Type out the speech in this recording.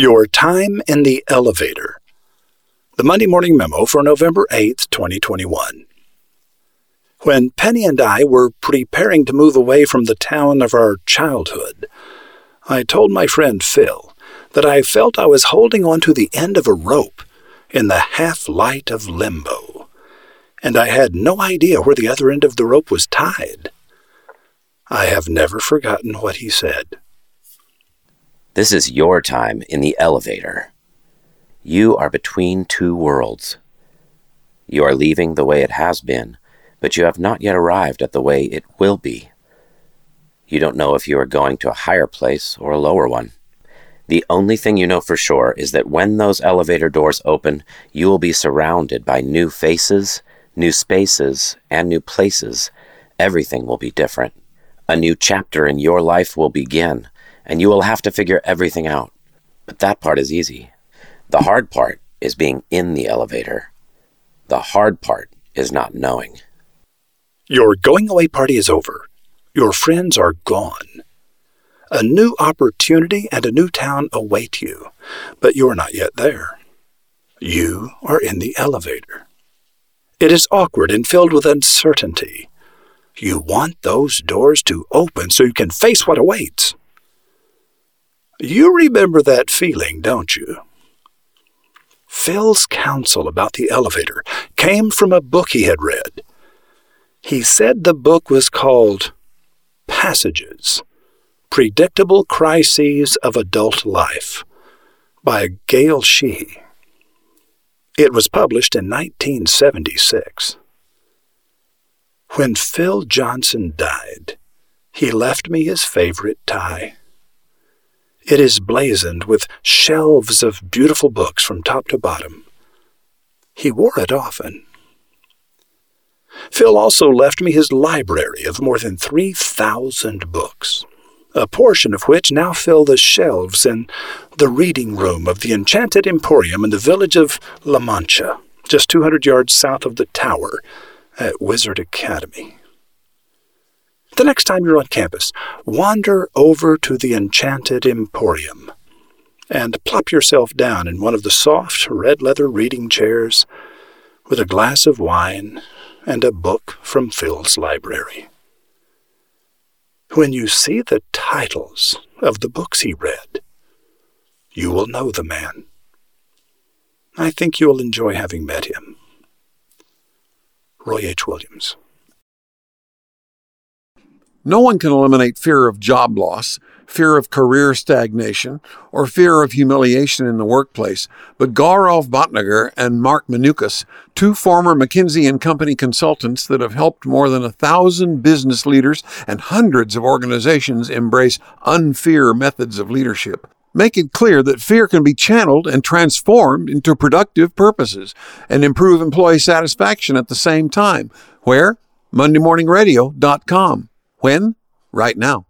Your time in the elevator. The Monday morning memo for November 8th, 2021. When Penny and I were preparing to move away from the town of our childhood, I told my friend Phil that I felt I was holding on to the end of a rope in the half light of limbo, and I had no idea where the other end of the rope was tied. I have never forgotten what he said. This is your time in the elevator. You are between two worlds. You are leaving the way it has been, but you have not yet arrived at the way it will be. You don't know if you are going to a higher place or a lower one. The only thing you know for sure is that when those elevator doors open, you will be surrounded by new faces, new spaces, and new places. Everything will be different. A new chapter in your life will begin and you will have to figure everything out. But that part is easy. The hard part is being in the elevator. The hard part is not knowing. Your going away party is over. Your friends are gone. A new opportunity and a new town await you, but you're not yet there. You are in the elevator. It is awkward and filled with uncertainty. You want those doors to open so you can face what awaits. You remember that feeling, don't you? Phil's counsel about the elevator came from a book he had read. He said the book was called Passages Predictable Crises of Adult Life by Gail Sheehy. It was published in 1976. When Phil Johnson died, he left me his favorite tie. It is blazoned with shelves of beautiful books from top to bottom. He wore it often. Phil also left me his library of more than 3,000 books, a portion of which now fill the shelves in the reading room of the Enchanted Emporium in the village of La Mancha, just 200 yards south of the tower at Wizard Academy. The next time you're on campus, wander over to the Enchanted Emporium and plop yourself down in one of the soft red leather reading chairs with a glass of wine and a book from Phil's library. When you see the titles of the books he read, you will know the man. I think you will enjoy having met him. Roy H. Williams. No one can eliminate fear of job loss, fear of career stagnation, or fear of humiliation in the workplace, but Gaurav Bhatnagar and Mark Minukas, two former McKinsey and Company consultants that have helped more than a thousand business leaders and hundreds of organizations embrace unfear methods of leadership, make it clear that fear can be channeled and transformed into productive purposes and improve employee satisfaction at the same time. Where? MondayMorningRadio.com. When? Right now.